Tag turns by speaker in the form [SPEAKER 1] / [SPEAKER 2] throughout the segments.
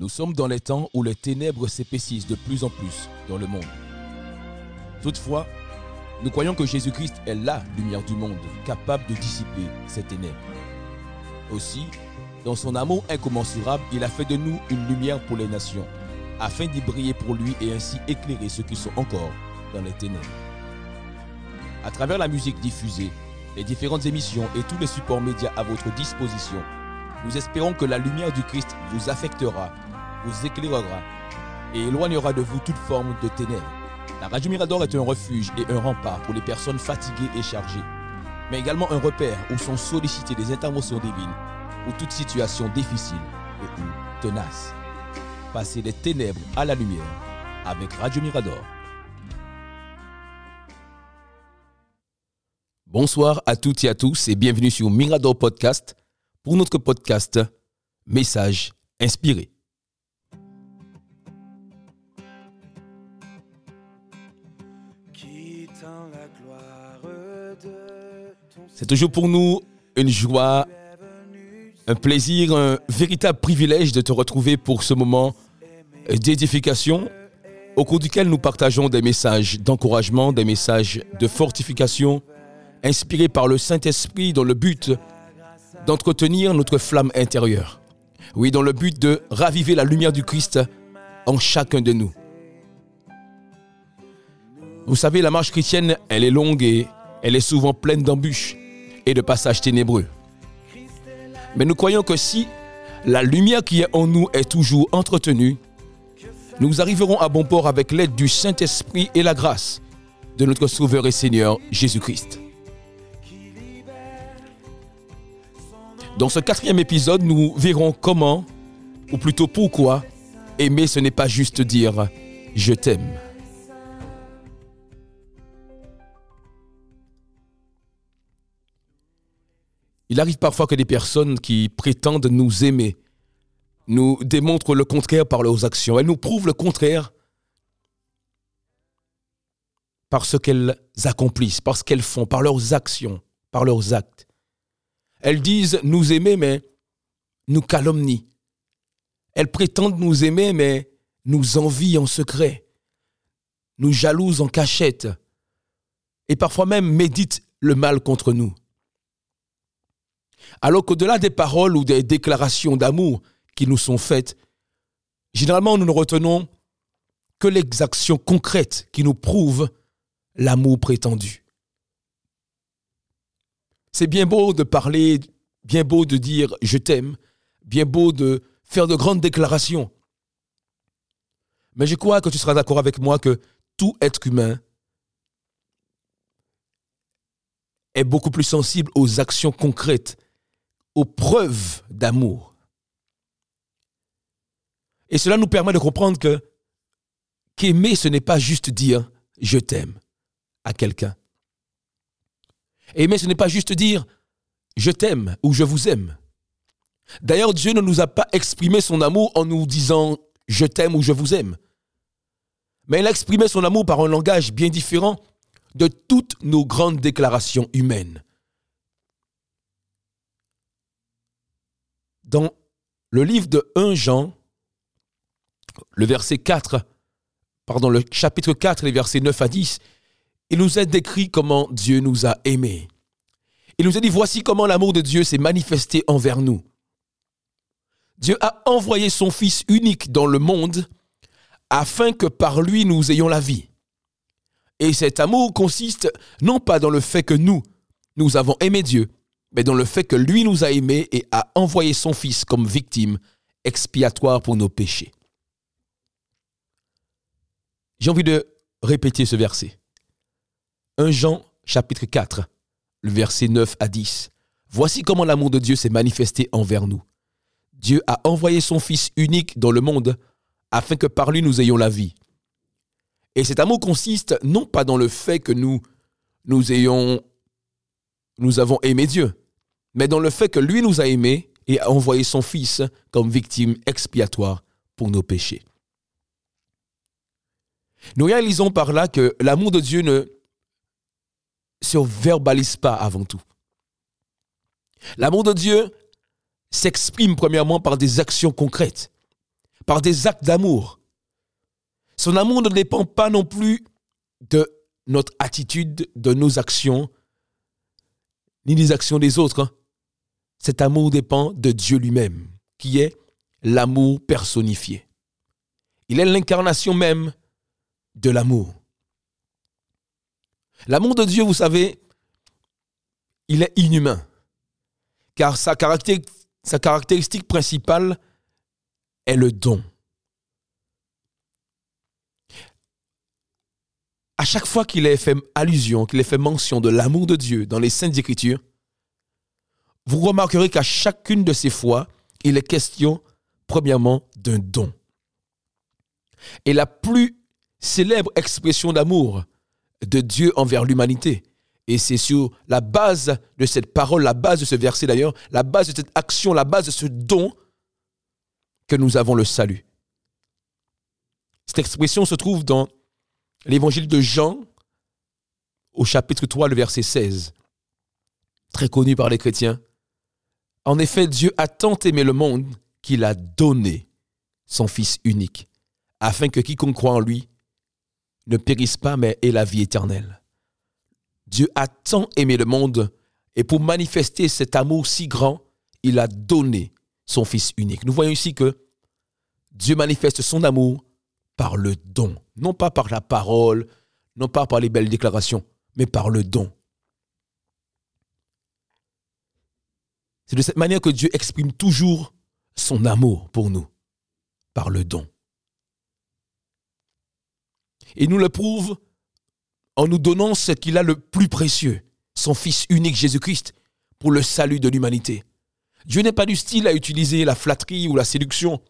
[SPEAKER 1] Nous sommes dans les temps où les ténèbres s'épaississent de plus en plus dans le monde. Toutefois, nous croyons que Jésus-Christ est la lumière du monde, capable de dissiper ces ténèbres. Aussi, dans son amour incommensurable, il a fait de nous une lumière pour les nations, afin d'y briller pour lui et ainsi éclairer ceux qui sont encore dans les ténèbres. À travers la musique diffusée, les différentes émissions et tous les supports médias à votre disposition, nous espérons que la lumière du Christ vous affectera, vous éclairera et éloignera de vous toute forme de ténèbres. La Radio Mirador est un refuge et un rempart pour les personnes fatiguées et chargées, mais également un repère où sont sollicitées des interventions divines pour toute situation difficile et ou tenace. Passez des ténèbres à la lumière avec Radio Mirador. Bonsoir à toutes et à tous et bienvenue sur Mirador Podcast pour notre podcast Message inspiré. C'est toujours pour nous une joie, un plaisir, un véritable privilège de te retrouver pour ce moment d'édification au cours duquel nous partageons des messages d'encouragement, des messages de fortification, inspirés par le Saint-Esprit dans le but d'entretenir notre flamme intérieure. Oui, dans le but de raviver la lumière du Christ en chacun de nous. Vous savez, la marche chrétienne, elle est longue et elle est souvent pleine d'embûches et de passages ténébreux. Mais nous croyons que si la lumière qui est en nous est toujours entretenue, nous arriverons à bon port avec l'aide du Saint-Esprit et la grâce de notre Sauveur et Seigneur Jésus-Christ. Dans ce quatrième épisode, nous verrons comment, ou plutôt pourquoi, aimer ce n'est pas juste dire ⁇ je t'aime ⁇ Il arrive parfois que des personnes qui prétendent nous aimer nous démontrent le contraire par leurs actions. Elles nous prouvent le contraire par ce qu'elles accomplissent, par ce qu'elles font, par leurs actions, par leurs actes. Elles disent nous aimer, mais nous calomnient. Elles prétendent nous aimer, mais nous envient en secret, nous jalousent en cachette, et parfois même méditent le mal contre nous. Alors qu'au-delà des paroles ou des déclarations d'amour qui nous sont faites, généralement nous ne retenons que les actions concrètes qui nous prouvent l'amour prétendu. C'est bien beau de parler, bien beau de dire je t'aime, bien beau de faire de grandes déclarations. Mais je crois que tu seras d'accord avec moi que tout être humain est beaucoup plus sensible aux actions concrètes aux preuves d'amour. Et cela nous permet de comprendre que qu'aimer, ce n'est pas juste dire je t'aime à quelqu'un. Aimer, ce n'est pas juste dire je t'aime ou je vous aime. D'ailleurs, Dieu ne nous a pas exprimé son amour en nous disant je t'aime ou je vous aime. Mais il a exprimé son amour par un langage bien différent de toutes nos grandes déclarations humaines. Dans le livre de 1 Jean, le verset 4, pardon, le chapitre 4, les versets 9 à 10, il nous est décrit comment Dieu nous a aimés. Il nous a dit, voici comment l'amour de Dieu s'est manifesté envers nous. Dieu a envoyé son Fils unique dans le monde afin que par lui nous ayons la vie. Et cet amour consiste non pas dans le fait que nous, nous avons aimé Dieu, mais dans le fait que lui nous a aimés et a envoyé son Fils comme victime expiatoire pour nos péchés. J'ai envie de répéter ce verset. 1 Jean chapitre 4, le verset 9 à 10. Voici comment l'amour de Dieu s'est manifesté envers nous. Dieu a envoyé son Fils unique dans le monde afin que par lui nous ayons la vie. Et cet amour consiste non pas dans le fait que nous nous ayons nous avons aimé Dieu, mais dans le fait que lui nous a aimés et a envoyé son Fils comme victime expiatoire pour nos péchés. Nous réalisons par là que l'amour de Dieu ne se verbalise pas avant tout. L'amour de Dieu s'exprime premièrement par des actions concrètes,
[SPEAKER 2] par des actes d'amour. Son amour ne dépend pas non plus de notre attitude, de nos actions, ni des actions des autres. Hein. Cet amour dépend de Dieu lui-même, qui est l'amour personnifié. Il est l'incarnation même de l'amour. L'amour de Dieu, vous savez, il est inhumain, car sa, caractéristique principale est le don. À chaque fois qu'il est fait allusion, qu'il est fait mention de l'amour de Dieu dans les Saintes Écritures, vous remarquerez qu'à chacune de ces fois, il est question, premièrement, d'un don. Et la plus célèbre expression d'amour de Dieu envers l'humanité, et c'est sur la base de cette parole, la base de ce verset d'ailleurs, la base de cette action, la base de ce don, que nous avons le salut. Cette expression se trouve dans l'évangile de Jean, au chapitre 3, le verset 16, très connu par les chrétiens. En effet, Dieu a tant aimé le monde qu'il a donné son Fils unique, afin que quiconque croit en lui ne périsse pas, mais ait la vie éternelle. Dieu a tant aimé le monde, et pour manifester cet amour si grand, il a donné son Fils unique. Nous voyons ici que Dieu manifeste son amour par le don, non pas par la parole, non pas par les belles déclarations, mais par le don. C'est de cette manière que Dieu exprime toujours son amour pour nous, par le don. Et nous le prouve en nous donnant ce qu'il a le plus précieux, son Fils unique Jésus-Christ, pour le salut de l'humanité. Dieu n'est pas du style à utiliser la flatterie ou la séduction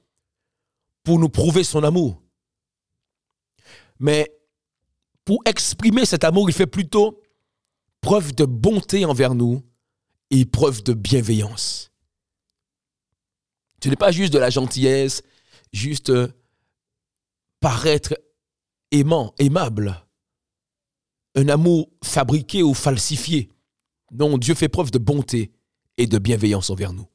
[SPEAKER 2] pour nous prouver son amour. Mais pour exprimer cet amour, il fait plutôt preuve de bonté envers nous et preuve de bienveillance. Ce n'est pas juste de la gentillesse, juste paraître aimant, aimable. Un amour fabriqué ou falsifié. Non, Dieu fait preuve de bonté et de bienveillance envers nous.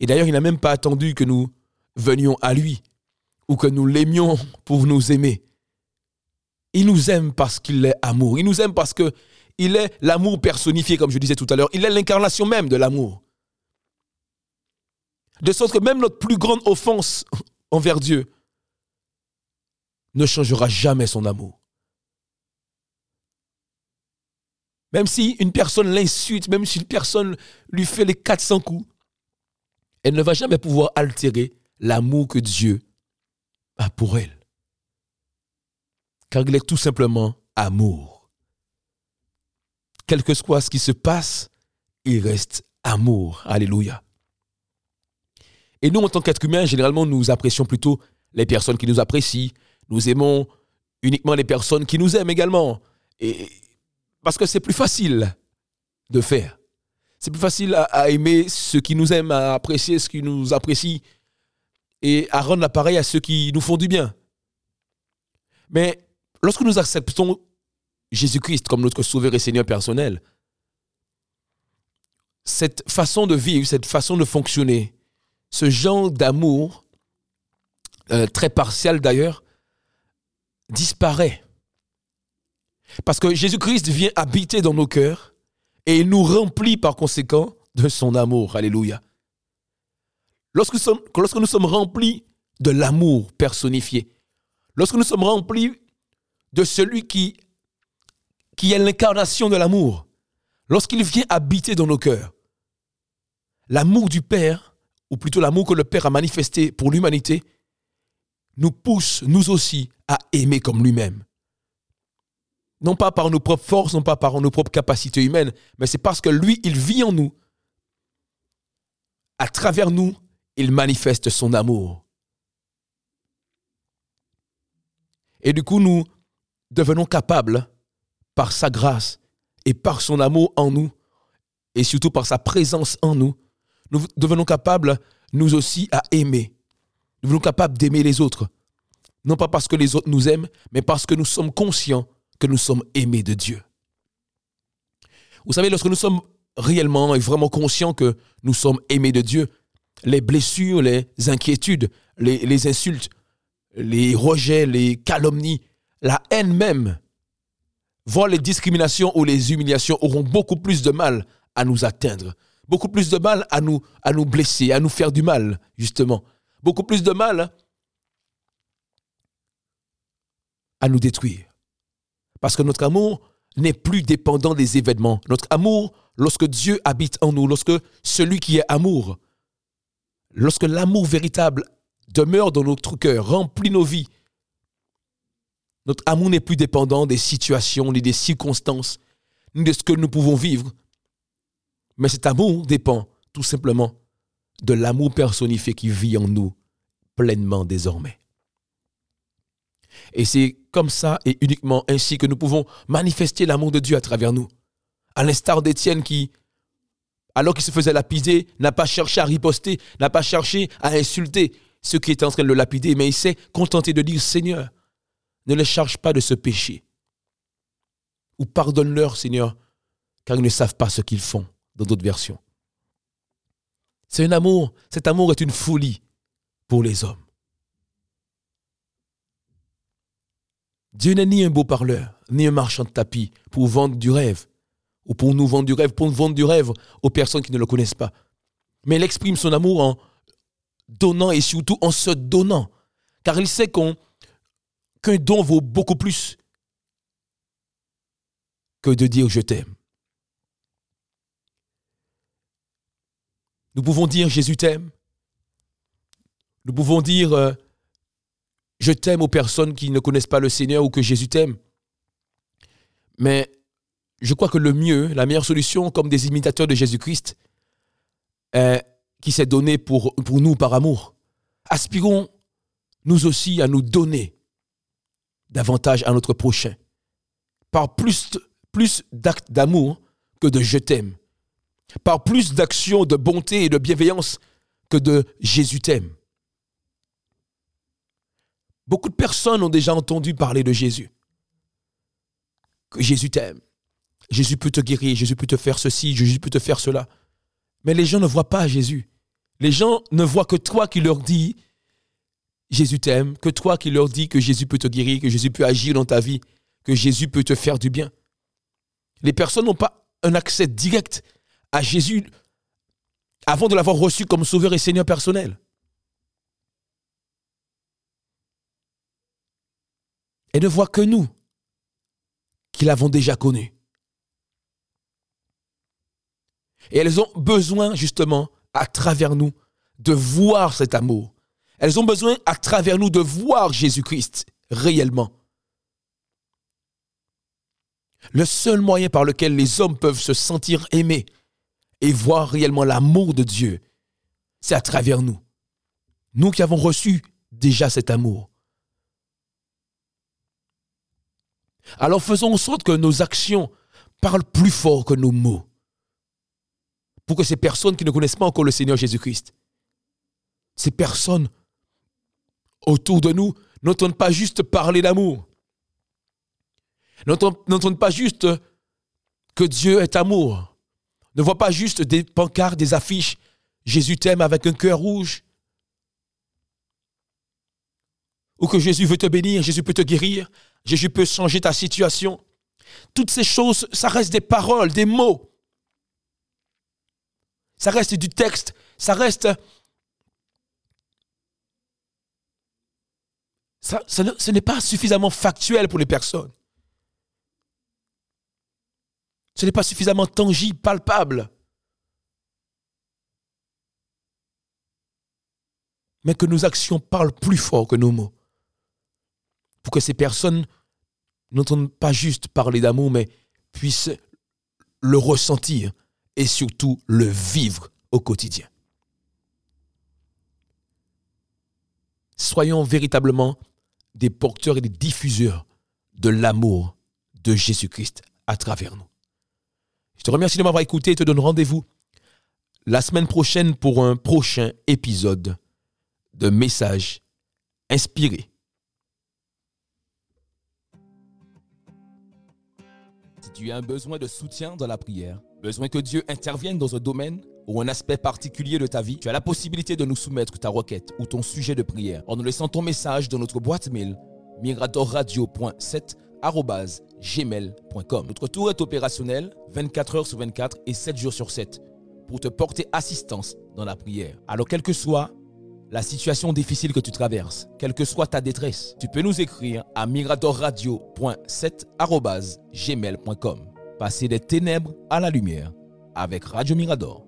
[SPEAKER 2] Et d'ailleurs, il n'a même pas attendu que nous venions à lui ou que nous l'aimions pour nous aimer. Il nous aime parce qu'il est amour. Il nous aime parce que il est l'amour personnifié, comme je disais tout à l'heure. Il est l'incarnation même de l'amour. De sorte que même notre plus grande offense envers Dieu ne changera jamais son amour. Même si une personne l'insulte, même si une personne lui fait les 400 coups, elle ne va jamais pouvoir altérer l'amour que Dieu a pour elle. Car il est tout simplement amour. Quel que soit ce qui se passe, il reste amour. Alléluia. Et nous, en tant qu'êtres humains, généralement, nous apprécions plutôt les personnes qui nous apprécient. Nous aimons uniquement les personnes qui nous aiment également. Parce que c'est plus facile de faire. C'est plus facile à, aimer ceux qui nous aiment, à apprécier ce qui nous apprécie et à rendre l'appareil à ceux qui nous font du bien. Mais lorsque nous acceptons Jésus-Christ comme notre Sauveur et Seigneur personnel, cette façon de vivre, cette façon de fonctionner, ce genre d'amour, euh, très partial d'ailleurs, disparaît. Parce que Jésus-Christ vient habiter dans nos cœurs et il nous remplit par conséquent de son amour. Alléluia. Lorsque nous sommes, remplis de l'amour personnifié, lorsque nous sommes remplis de celui qui, qui est l'incarnation de l'amour, lorsqu'il vient habiter dans nos cœurs, l'amour du Père, ou plutôt l'amour que le Père a manifesté pour l'humanité, nous pousse, nous aussi, à aimer comme lui-même non pas par nos propres forces, non pas par nos propres capacités humaines, mais c'est parce que lui, il vit en nous. À travers nous, il manifeste son amour. Et du coup, nous devenons capables, par sa grâce et par son amour en nous, et surtout par sa présence en nous, nous devenons capables, nous aussi, à aimer. Nous devenons capables d'aimer les autres. Non pas parce que les autres nous aiment, mais parce que nous sommes conscients que nous sommes aimés de Dieu. Vous savez, lorsque nous sommes réellement et vraiment conscients que nous sommes aimés de Dieu, les blessures, les inquiétudes, les, insultes, les rejets, les calomnies, la haine même, voire les discriminations ou les humiliations auront beaucoup plus de mal à nous atteindre, beaucoup plus de mal à nous blesser, à nous faire du mal, justement, beaucoup plus de mal à nous détruire. Parce que notre amour n'est plus dépendant des événements. Notre amour, lorsque Dieu habite en nous, lorsque celui qui est amour, lorsque l'amour véritable demeure dans notre cœur, remplit nos vies, notre amour n'est plus dépendant des situations, ni des circonstances, ni de ce que nous pouvons vivre. Mais cet amour dépend tout simplement de l'amour personnifié qui vit en nous pleinement désormais. Et c'est comme ça et uniquement ainsi que nous pouvons manifester l'amour de Dieu à travers nous. À l'instar d'Étienne qui, alors qu'il se faisait lapider, n'a pas cherché à riposter, n'a pas cherché à insulter ceux qui étaient en train de le lapider, mais il s'est contenté de dire Seigneur, ne les charge pas de ce péché. Ou pardonne-leur, Seigneur, car ils ne savent pas ce qu'ils font, dans d'autres versions. C'est un amour, cet amour est une folie pour les hommes. Dieu n'est ni un beau parleur, ni un marchand de tapis pour vendre du rêve, ou pour nous vendre du rêve, pour vendre du rêve aux personnes qui ne le connaissent pas. Mais il exprime son amour en donnant et surtout en se donnant, car il sait qu'un don vaut beaucoup plus que de dire je t'aime. Nous pouvons dire Jésus t'aime. Nous pouvons dire euh, je t'aime aux personnes qui ne connaissent pas le Seigneur ou que Jésus t'aime. Mais je crois que le mieux, la meilleure solution, comme des imitateurs de Jésus-Christ, qui s'est donné pour, pour nous par amour, aspirons nous aussi à nous donner davantage à notre prochain, par plus, plus d'actes d'amour que de je t'aime, par plus d'actions de bonté et de bienveillance que de Jésus t'aime. Beaucoup de personnes ont déjà entendu parler de Jésus. Que Jésus t'aime. Jésus peut te guérir, Jésus peut te faire ceci, Jésus peut te faire cela. Mais les gens ne voient pas Jésus. Les gens ne voient que toi qui leur dis Jésus t'aime, que toi qui leur dis que Jésus peut te guérir, que Jésus peut agir dans ta vie, que Jésus peut te faire du bien. Les personnes n'ont pas un accès direct à Jésus avant de l'avoir reçu comme sauveur et Seigneur personnel. et ne voient que nous, qui l'avons déjà connu. Et elles ont besoin justement, à travers nous, de voir cet amour. Elles ont besoin, à travers nous, de voir Jésus-Christ réellement. Le seul moyen par lequel les hommes peuvent se sentir aimés et voir réellement l'amour de Dieu, c'est à travers nous. Nous qui avons reçu déjà cet amour. Alors faisons en sorte que nos actions parlent plus fort que nos mots. Pour que ces personnes qui ne connaissent pas encore le Seigneur Jésus-Christ, ces personnes autour de nous n'entendent pas juste parler d'amour. N'entendent pas juste que Dieu est amour. Ne voient pas juste des pancartes, des affiches. Jésus t'aime avec un cœur rouge. Ou que Jésus veut te bénir, Jésus peut te guérir, Jésus peut changer ta situation. Toutes ces choses, ça reste des paroles, des mots. Ça reste du texte, ça reste... Ça, ce n'est pas suffisamment factuel pour les personnes. Ce n'est pas suffisamment tangible, palpable. Mais que nos actions parlent plus fort que nos mots pour que ces personnes n'entendent pas juste parler d'amour, mais puissent le ressentir et surtout le vivre au quotidien. Soyons véritablement des porteurs et des diffuseurs de l'amour de Jésus-Christ à travers nous. Je te remercie de m'avoir écouté et te donne rendez-vous la semaine prochaine pour un prochain épisode de Messages inspirés.
[SPEAKER 1] Tu as un besoin de soutien dans la prière, besoin que Dieu intervienne dans un domaine, ou un aspect particulier de ta vie, tu as la possibilité de nous soumettre ta requête ou ton sujet de prière en nous laissant ton message dans notre boîte mail miradorradio.7@gmail.com. Notre tour est opérationnel 24 heures sur 24 et 7 jours sur 7 pour te porter assistance dans la prière. Alors quelle que soit la situation difficile que tu traverses, quelle que soit ta détresse, tu peux nous écrire à miradorradio.7@gmail.com. Passer des ténèbres à la lumière avec Radio Mirador.